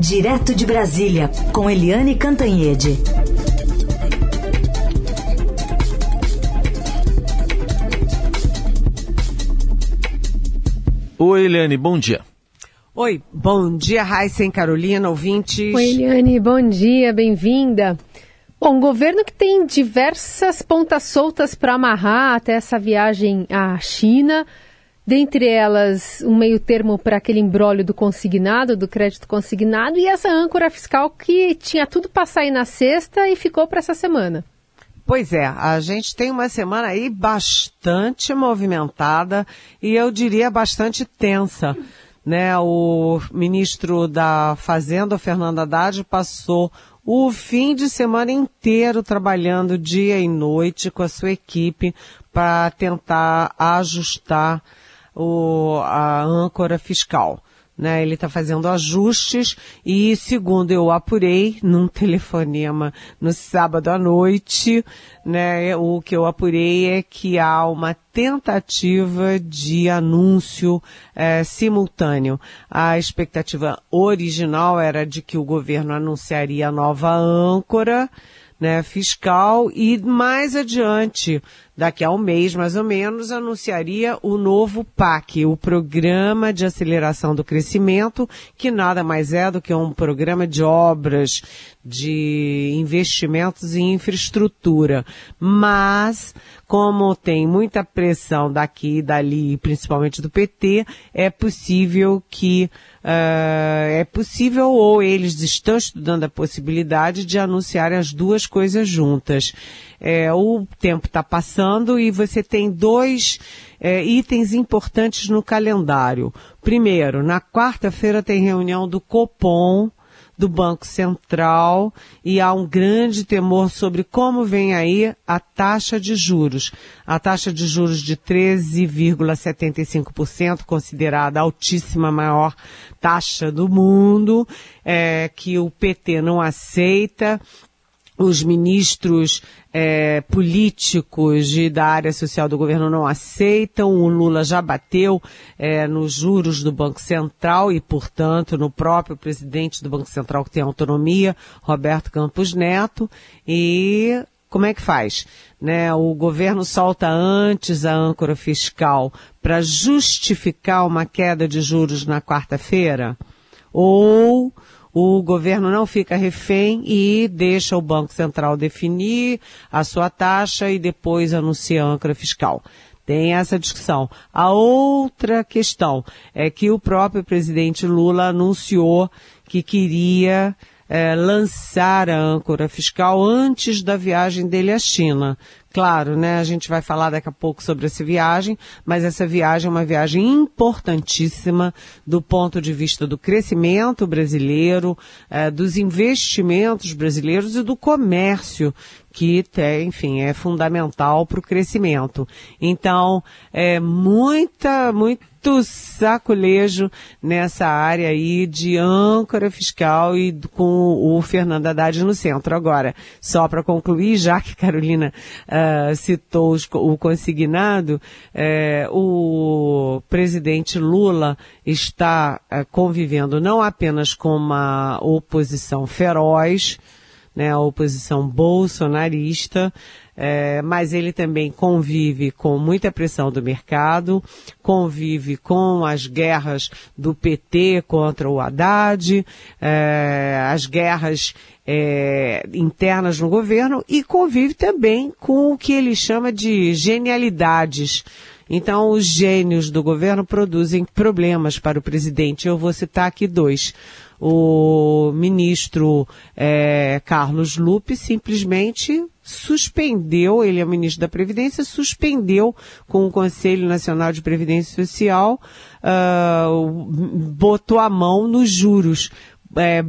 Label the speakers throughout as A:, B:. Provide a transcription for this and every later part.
A: Direto de Brasília, com Eliane Cantanhede.
B: Oi, Eliane, bom dia.
C: Oi, bom dia, Raíssen Carolina, ouvintes.
D: Oi, Eliane, bom dia, bem-vinda. Bom, governo que tem diversas pontas soltas para amarrar até essa viagem à China, dentre elas um meio termo para aquele embrólio do consignado, do crédito consignado, e essa âncora fiscal que tinha tudo para sair na sexta e ficou para essa semana.
C: Pois é, a gente tem uma semana aí bastante movimentada e eu diria bastante tensa. Né, o ministro da Fazenda, Fernando Haddad, passou o fim de semana inteiro trabalhando dia e noite com a sua equipe para tentar ajustar o, a âncora fiscal. Né, ele está fazendo ajustes e, segundo eu apurei num telefonema no sábado à noite, né, o que eu apurei é que há uma tentativa de anúncio é, simultâneo. A expectativa original era de que o governo anunciaria a nova âncora, né, fiscal e mais adiante, daqui a um mês mais ou menos, anunciaria o novo PAC, o Programa de Aceleração do Crescimento, que nada mais é do que um programa de obras, de investimentos em infraestrutura. Mas, como tem muita pressão daqui e dali, principalmente do PT, é possível que é possível ou eles estão estudando a possibilidade de anunciar as duas coisas juntas. É, o tempo está passando e você tem dois é, itens importantes no calendário. Primeiro, na quarta-feira tem reunião do Copom, do Banco Central e há um grande temor sobre como vem aí a taxa de juros. A taxa de juros de 13,75%, considerada a altíssima maior taxa do mundo, é, que o PT não aceita os ministros é, políticos de, da área social do governo não aceitam. O Lula já bateu é, nos juros do Banco Central e, portanto, no próprio presidente do Banco Central que tem autonomia, Roberto Campos Neto. E como é que faz? Né, o governo solta antes a âncora fiscal para justificar uma queda de juros na quarta-feira? Ou o governo não fica refém e deixa o Banco Central definir a sua taxa e depois anuncia a âncora fiscal. Tem essa discussão. A outra questão é que o próprio presidente Lula anunciou que queria é, lançar a âncora fiscal antes da viagem dele à China. Claro, né? A gente vai falar daqui a pouco sobre essa viagem, mas essa viagem é uma viagem importantíssima do ponto de vista do crescimento brasileiro, eh, dos investimentos brasileiros e do comércio que enfim, é fundamental para o crescimento. Então, é muita, muito saculejo nessa área aí de âncora fiscal e com o Fernando Haddad no centro. Agora, só para concluir, já que Carolina uh, citou os, o consignado, uh, o presidente Lula está uh, convivendo não apenas com uma oposição feroz, né, a oposição bolsonarista, é, mas ele também convive com muita pressão do mercado, convive com as guerras do PT contra o Haddad, é, as guerras é, internas no governo e convive também com o que ele chama de genialidades. Então, os gênios do governo produzem problemas para o presidente. Eu vou citar aqui dois o ministro é, Carlos Lupe simplesmente suspendeu, ele é o ministro da Previdência, suspendeu com o Conselho Nacional de Previdência Social, uh, botou a mão nos juros. É,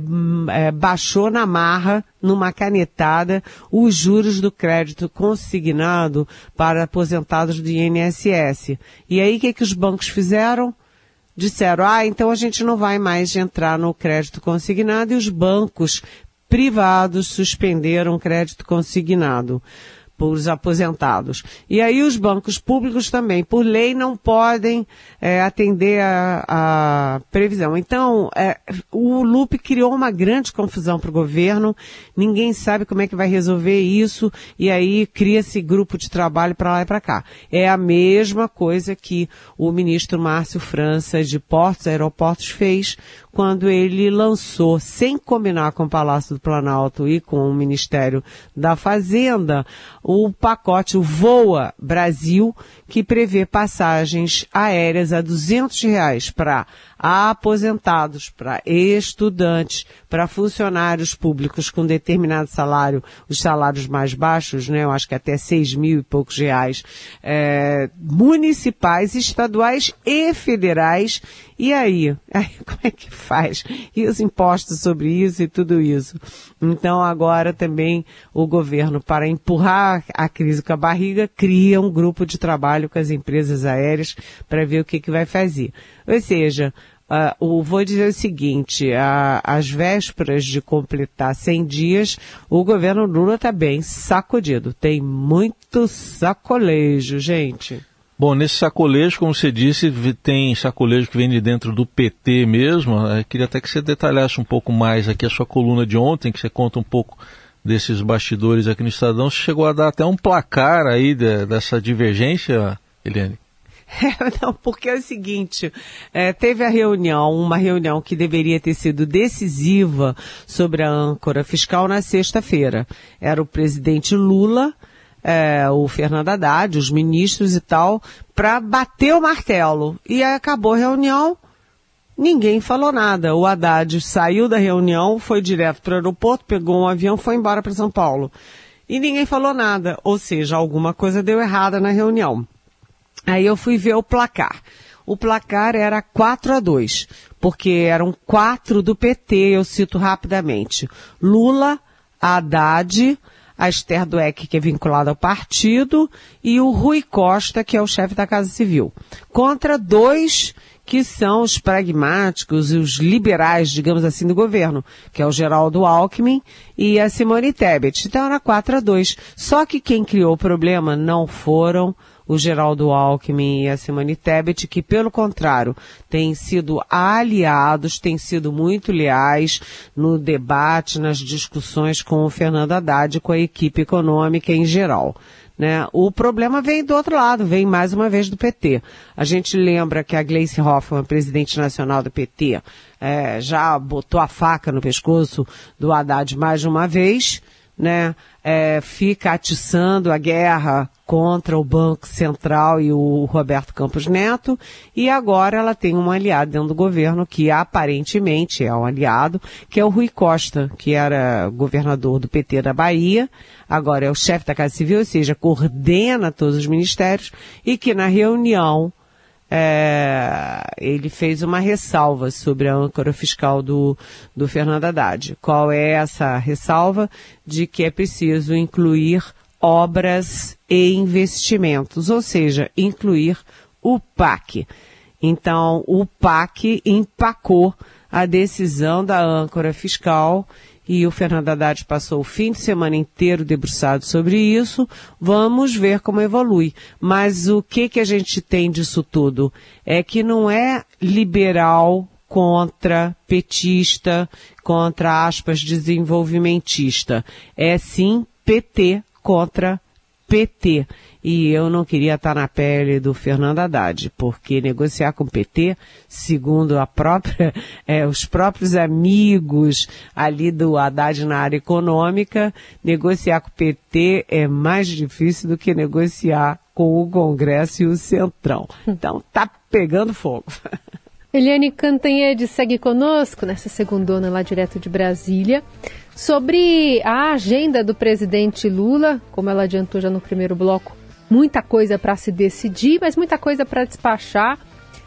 C: é, baixou na marra, numa canetada, os juros do crédito consignado para aposentados do INSS. E aí o que, que os bancos fizeram? disseram, ah, então a gente não vai mais entrar no crédito consignado e os bancos privados suspenderam o crédito consignado. Por os aposentados. E aí os bancos públicos também, por lei, não podem é, atender a, a, previsão. Então, é, o Lupe criou uma grande confusão para o governo, ninguém sabe como é que vai resolver isso, e aí cria-se grupo de trabalho para lá e para cá. É a mesma coisa que o ministro Márcio França de Portos Aeroportos fez quando ele lançou, sem combinar com o Palácio do Planalto e com o Ministério da Fazenda, o pacote o Voa Brasil, que prevê passagens aéreas a 200 reais para aposentados, para estudantes, para funcionários públicos com determinado salário, os salários mais baixos, né, eu acho que até seis mil e poucos reais, é, municipais, estaduais e federais. E aí? aí? Como é que faz? E os impostos sobre isso e tudo isso? Então agora também o governo, para empurrar a crise com a barriga, cria um grupo de trabalho com as empresas aéreas para ver o que, que vai fazer. Ou seja, Uh, vou dizer o seguinte, às vésperas de completar 100 dias, o governo Lula está bem sacudido. Tem muito sacolejo, gente.
B: Bom, nesse sacolejo, como você disse, tem sacolejo que vem de dentro do PT mesmo. Eu queria até que você detalhasse um pouco mais aqui a sua coluna de ontem, que você conta um pouco desses bastidores aqui no Estadão. Você chegou a dar até um placar aí de, dessa divergência, Eliane?
C: É, não, porque é o seguinte, é, teve a reunião, uma reunião que deveria ter sido decisiva sobre a âncora fiscal na sexta-feira. Era o presidente Lula, é, o Fernando Haddad, os ministros e tal, para bater o martelo. E aí acabou a reunião, ninguém falou nada. O Haddad saiu da reunião, foi direto para o aeroporto, pegou um avião, foi embora para São Paulo. E ninguém falou nada, ou seja, alguma coisa deu errada na reunião. Aí eu fui ver o placar. O placar era 4 a 2, porque eram quatro do PT, eu cito rapidamente. Lula, Haddad, a Esther Dueck, que é vinculada ao partido, e o Rui Costa, que é o chefe da Casa Civil. Contra dois que são os pragmáticos e os liberais, digamos assim, do governo, que é o Geraldo Alckmin e a Simone Tebet. Então era 4 a 2. Só que quem criou o problema não foram o Geraldo Alckmin e a Simone Tebet, que pelo contrário, têm sido aliados, têm sido muito leais no debate, nas discussões com o Fernando Haddad, com a equipe econômica em geral. Né? O problema vem do outro lado, vem mais uma vez do PT. A gente lembra que a Gleice Hoffmann, presidente nacional do PT, é, já botou a faca no pescoço do Haddad mais uma vez, né? É, fica atiçando a guerra contra o Banco Central e o Roberto Campos Neto, e agora ela tem um aliado dentro do governo que aparentemente é um aliado, que é o Rui Costa, que era governador do PT da Bahia, agora é o chefe da Casa Civil, ou seja, coordena todos os ministérios, e que na reunião é, ele fez uma ressalva sobre a âncora fiscal do, do Fernando Haddad. Qual é essa ressalva? De que é preciso incluir obras e investimentos, ou seja, incluir o PAC. Então, o PAC empacou a decisão da âncora fiscal e o Fernando Haddad passou o fim de semana inteiro debruçado sobre isso. Vamos ver como evolui. Mas o que, que a gente tem disso tudo? É que não é liberal contra petista, contra aspas desenvolvimentista. É sim PT contra PT. E eu não queria estar na pele do Fernando Haddad, porque negociar com o PT, segundo a própria, é, os próprios amigos ali do Haddad na área econômica, negociar com o PT é mais difícil do que negociar com o Congresso e o Centrão. Então tá pegando fogo.
D: Eliane Cantanhede segue conosco nessa segundona lá direto de Brasília. Sobre a agenda do presidente Lula, como ela adiantou já no primeiro bloco, muita coisa para se decidir, mas muita coisa para despachar.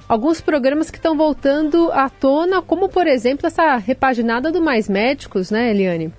D: Alguns programas que estão voltando à tona, como por exemplo essa repaginada do Mais Médicos, né, Eliane?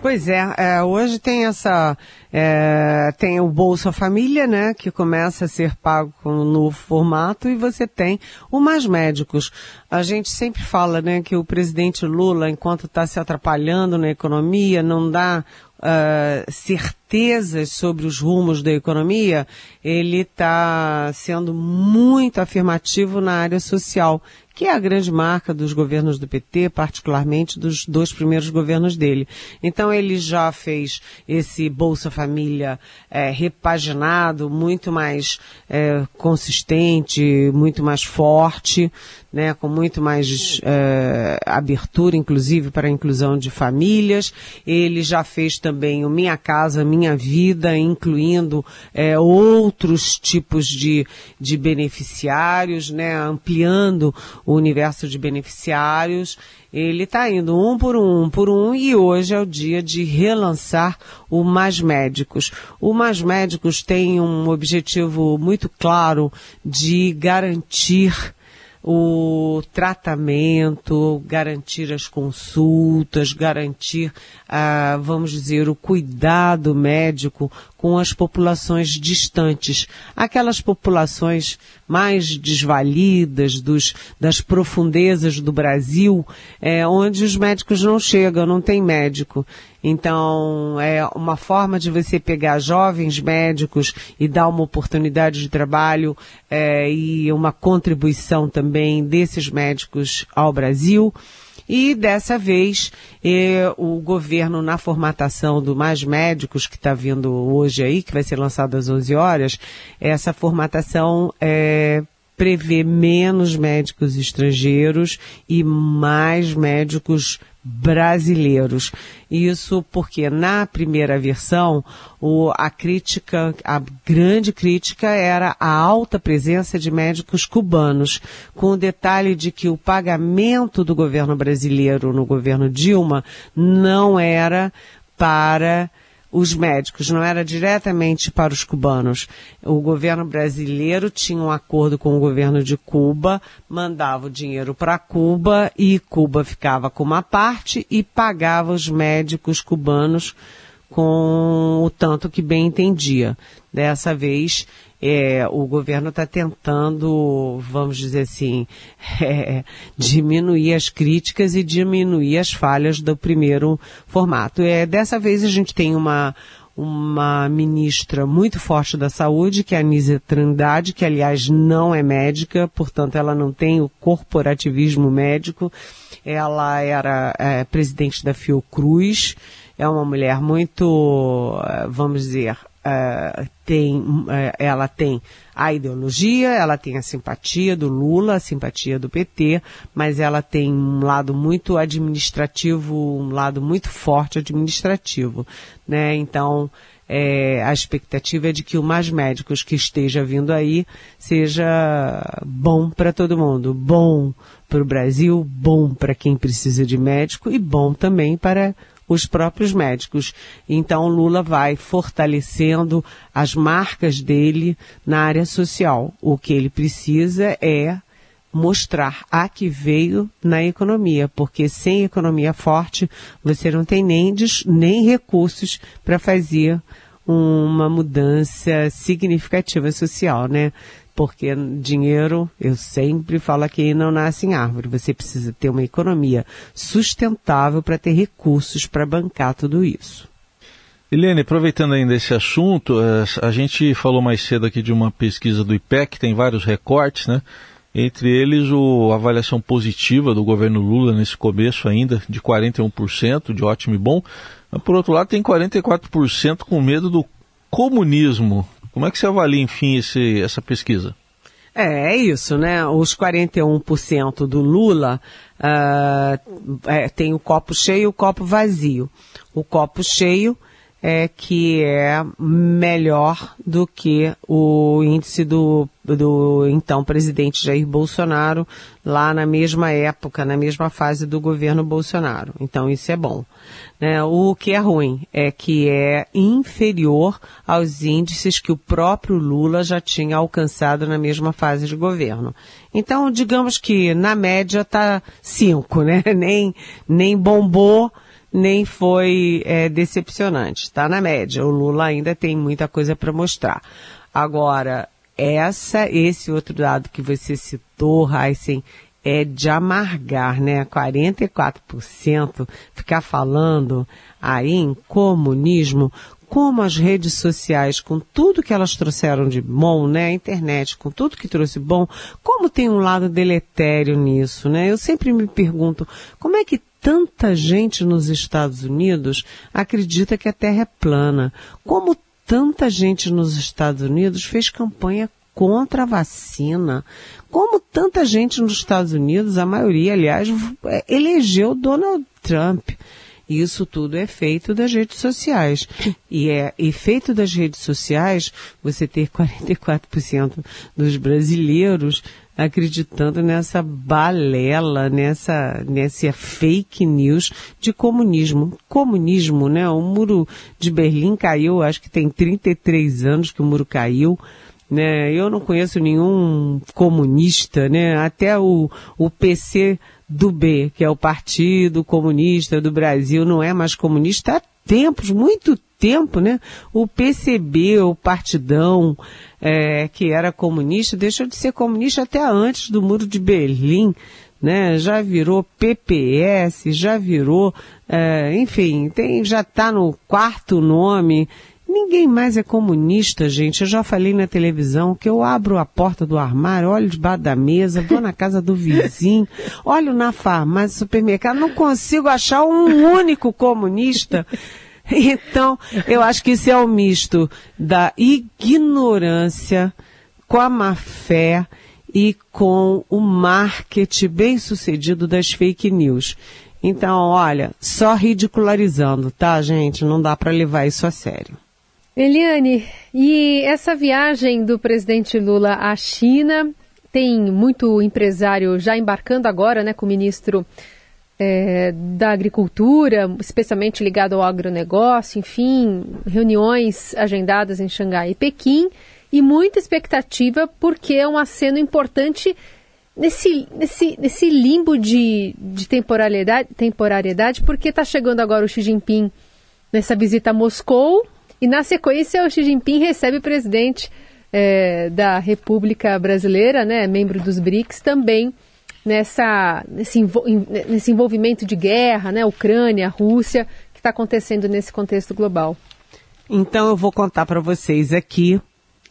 C: Pois é, é, hoje tem essa, é, tem o Bolsa Família, né, que começa a ser pago com um novo formato e você tem o Mais Médicos. A gente sempre fala, né, que o presidente Lula, enquanto está se atrapalhando na economia, não dá uh, certezas sobre os rumos da economia, ele está sendo muito afirmativo na área social, que é a grande marca dos governos do PT, particularmente dos dois primeiros governos dele. Então ele já fez esse Bolsa Família é, repaginado, muito mais é, consistente, muito mais forte, né, com muito mais é, abertura, inclusive para a inclusão de famílias. Ele já fez também o Minha Casa, Minha Vida, incluindo é, outros tipos de, de beneficiários, né, ampliando o universo de beneficiários. Ele está indo um por um, um por um, e hoje é o dia de relançar o Mais Médicos. O Mais Médicos tem um objetivo muito claro de garantir o tratamento, garantir as consultas, garantir, ah, vamos dizer, o cuidado médico com as populações distantes, aquelas populações mais desvalidas dos, das profundezas do Brasil, é, onde os médicos não chegam, não tem médico. Então, é uma forma de você pegar jovens médicos e dar uma oportunidade de trabalho é, e uma contribuição também desses médicos ao Brasil. E dessa vez, eh, o governo, na formatação do Mais Médicos, que está vindo hoje aí, que vai ser lançado às 11 horas, essa formatação é, prevê menos médicos estrangeiros e mais médicos brasileiros. Isso porque na primeira versão o, a crítica, a grande crítica era a alta presença de médicos cubanos, com o detalhe de que o pagamento do governo brasileiro no governo Dilma não era para os médicos, não era diretamente para os cubanos. O governo brasileiro tinha um acordo com o governo de Cuba, mandava o dinheiro para Cuba e Cuba ficava com uma parte e pagava os médicos cubanos com o tanto que bem entendia. Dessa vez, é, o governo está tentando, vamos dizer assim, é, diminuir as críticas e diminuir as falhas do primeiro formato. É, dessa vez a gente tem uma, uma ministra muito forte da saúde, que é a Anísia Trindade, que aliás não é médica, portanto ela não tem o corporativismo médico. Ela era é, presidente da Fiocruz, é uma mulher muito, é, vamos dizer, uh, tem, uh, ela tem a ideologia, ela tem a simpatia do Lula, a simpatia do PT, mas ela tem um lado muito administrativo, um lado muito forte administrativo, né? Então, é, a expectativa é de que o Mais Médicos que esteja vindo aí seja bom para todo mundo, bom para o Brasil, bom para quem precisa de médico e bom também para os próprios médicos. Então Lula vai fortalecendo as marcas dele na área social. O que ele precisa é mostrar a que veio na economia, porque sem economia forte você não tem nem, nem recursos para fazer uma mudança significativa social, né? Porque dinheiro, eu sempre falo aqui, não nasce em árvore. Você precisa ter uma economia sustentável para ter recursos para bancar tudo isso.
B: Helene, aproveitando ainda esse assunto, eh, a gente falou mais cedo aqui de uma pesquisa do IPEC, tem vários recortes, né? Entre eles, a avaliação positiva do governo Lula nesse começo ainda, de 41%, de ótimo e bom. Por outro lado, tem 44% com medo do comunismo. Como é que você avalia, enfim, esse, essa pesquisa?
C: É, é isso, né? Os 41% do Lula uh, é, tem o copo cheio e o copo vazio. O copo cheio é que é melhor do que o índice do, do então presidente Jair Bolsonaro lá na mesma época, na mesma fase do governo Bolsonaro. Então isso é bom. Né? O que é ruim é que é inferior aos índices que o próprio Lula já tinha alcançado na mesma fase de governo. Então, digamos que na média está cinco, né? Nem, nem bombou, nem foi é, decepcionante. Está na média. O Lula ainda tem muita coisa para mostrar. Agora, essa, esse outro dado que você citou, Heisen, é de amargar, né? 44% ficar falando aí em comunismo, como as redes sociais, com tudo que elas trouxeram de bom, né? A internet, com tudo que trouxe bom, como tem um lado deletério nisso, né? Eu sempre me pergunto, como é que tanta gente nos Estados Unidos acredita que a Terra é plana? Como tanta gente nos Estados Unidos fez campanha contra a vacina. Como tanta gente nos Estados Unidos, a maioria, aliás, é, elegeu Donald Trump. Isso tudo é feito das redes sociais. E é efeito das redes sociais você ter 44% dos brasileiros acreditando nessa balela, nessa, nessa fake news de comunismo. Comunismo, né? O muro de Berlim caiu, acho que tem 33 anos que o muro caiu. Né? Eu não conheço nenhum comunista, né? Até o, o PC do B, que é o Partido Comunista do Brasil, não é mais comunista há tempos, muito tempo, né? O PCB, o Partidão, é, que era comunista, deixou de ser comunista até antes do Muro de Berlim, né? Já virou PPS, já virou, é, enfim, tem, já está no quarto nome Ninguém mais é comunista, gente. Eu já falei na televisão que eu abro a porta do armário, olho debaixo da mesa, vou na casa do vizinho, olho na farmácia, supermercado, não consigo achar um único comunista. Então, eu acho que isso é o um misto da ignorância com a má fé e com o marketing bem sucedido das fake news. Então, olha, só ridicularizando, tá, gente? Não dá para levar isso a sério.
D: Eliane, e essa viagem do presidente Lula à China tem muito empresário já embarcando agora, né, com o ministro é, da Agricultura, especialmente ligado ao agronegócio, enfim, reuniões agendadas em Xangai e Pequim, e muita expectativa porque é um aceno importante nesse, nesse, nesse limbo de, de temporalidade, temporariedade, porque está chegando agora o Xi Jinping nessa visita a Moscou, e na sequência, o Xi Jinping recebe o presidente é, da República Brasileira, né, membro dos BRICS, também nessa, nesse, nesse envolvimento de guerra, né, Ucrânia, Rússia, que está acontecendo nesse contexto global.
C: Então eu vou contar para vocês aqui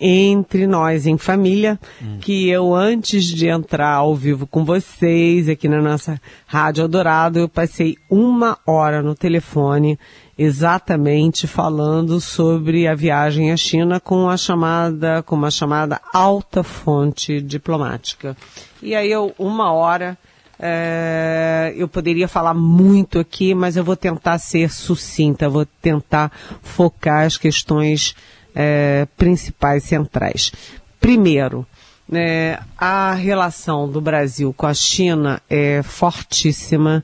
C: entre nós em família, hum. que eu antes de entrar ao vivo com vocês aqui na nossa Rádio Eldorado, eu passei uma hora no telefone exatamente falando sobre a viagem à China com a chamada, com uma chamada alta fonte diplomática. E aí eu, uma hora, é, eu poderia falar muito aqui, mas eu vou tentar ser sucinta, vou tentar focar as questões é, principais centrais. Primeiro, é, a relação do Brasil com a China é fortíssima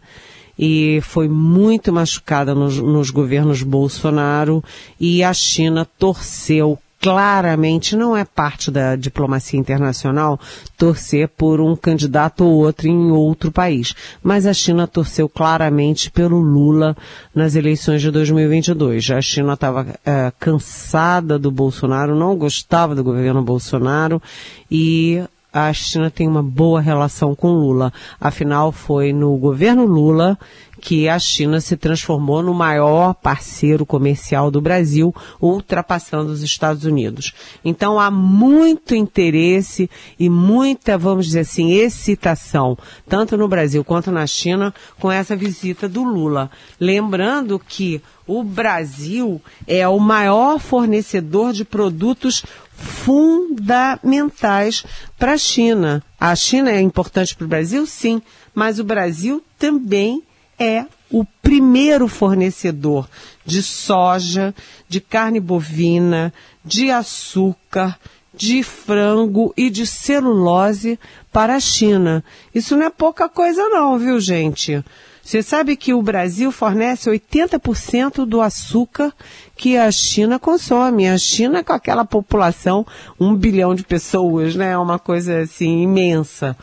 C: e foi muito machucada nos, nos governos Bolsonaro e a China torceu claramente não é parte da diplomacia internacional torcer por um candidato ou outro em outro país. Mas a China torceu claramente pelo Lula nas eleições de 2022. A China estava é, cansada do Bolsonaro, não gostava do governo Bolsonaro e a China tem uma boa relação com Lula. Afinal, foi no governo Lula que a China se transformou no maior parceiro comercial do Brasil, ultrapassando os Estados Unidos. Então há muito interesse e muita, vamos dizer assim, excitação, tanto no Brasil quanto na China, com essa visita do Lula. Lembrando que o Brasil é o maior fornecedor de produtos fundamentais para a China. A China é importante para o Brasil, sim, mas o Brasil também é o primeiro fornecedor de soja, de carne bovina, de açúcar, de frango e de celulose para a China. Isso não é pouca coisa não, viu gente? Você sabe que o Brasil fornece 80% do açúcar que a China consome. A China, com aquela população, um bilhão de pessoas, né? É uma coisa assim imensa.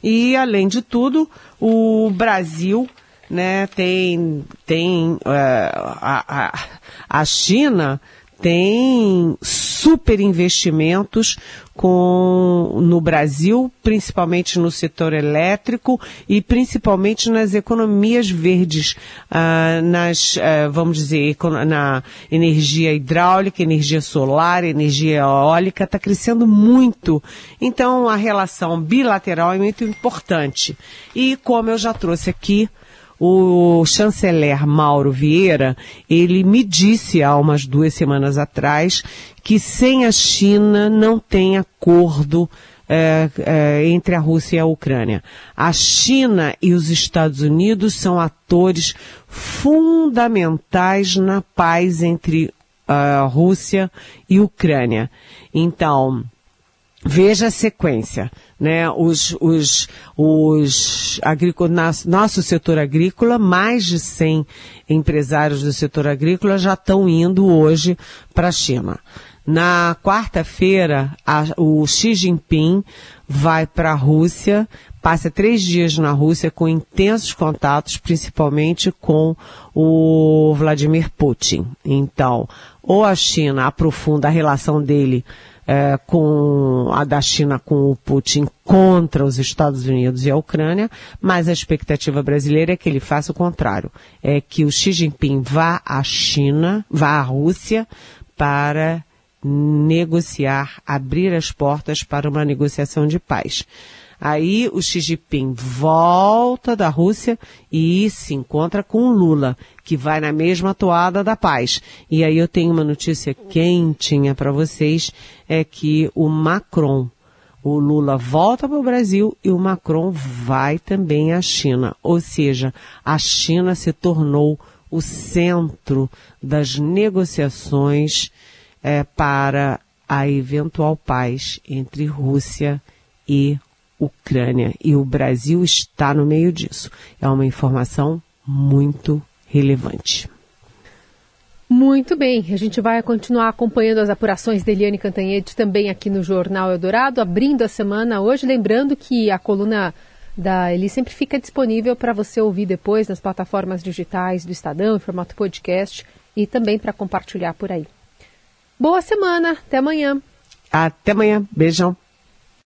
C: E, além de tudo, o Brasil né, tem, tem uh, a, a, a China tem super investimentos com, no Brasil, principalmente no setor elétrico e principalmente nas economias verdes, ah, nas, ah, vamos dizer, na energia hidráulica, energia solar, energia eólica, está crescendo muito. Então, a relação bilateral é muito importante. E como eu já trouxe aqui, o chanceler Mauro Vieira, ele me disse há umas duas semanas atrás que sem a China não tem acordo é, é, entre a Rússia e a Ucrânia. A China e os Estados Unidos são atores fundamentais na paz entre a Rússia e a Ucrânia. Então, veja a sequência né, os, os, os agrícolas, nosso setor agrícola, mais de 100 empresários do setor agrícola já estão indo hoje para a China. Na quarta-feira, o Xi Jinping vai para a Rússia, passa três dias na Rússia com intensos contatos, principalmente com o Vladimir Putin. Então, ou a China aprofunda a relação dele é, com a da China com o Putin contra os Estados Unidos e a Ucrânia, mas a expectativa brasileira é que ele faça o contrário, é que o Xi Jinping vá à China, vá à Rússia para negociar, abrir as portas para uma negociação de paz. Aí o Xi Jinping volta da Rússia e se encontra com Lula, que vai na mesma toada da paz. E aí eu tenho uma notícia quentinha para vocês, é que o Macron, o Lula volta para o Brasil e o Macron vai também à China. Ou seja, a China se tornou o centro das negociações é, para a eventual paz entre Rússia e Ucrânia e o Brasil está no meio disso. É uma informação muito relevante.
D: Muito bem, a gente vai continuar acompanhando as apurações de Eliane Cantanhede também aqui no Jornal Eldorado, abrindo a semana hoje, lembrando que a coluna da Eli sempre fica disponível para você ouvir depois nas plataformas digitais do Estadão, em formato podcast e também para compartilhar por aí. Boa semana, até amanhã.
C: Até amanhã, beijão.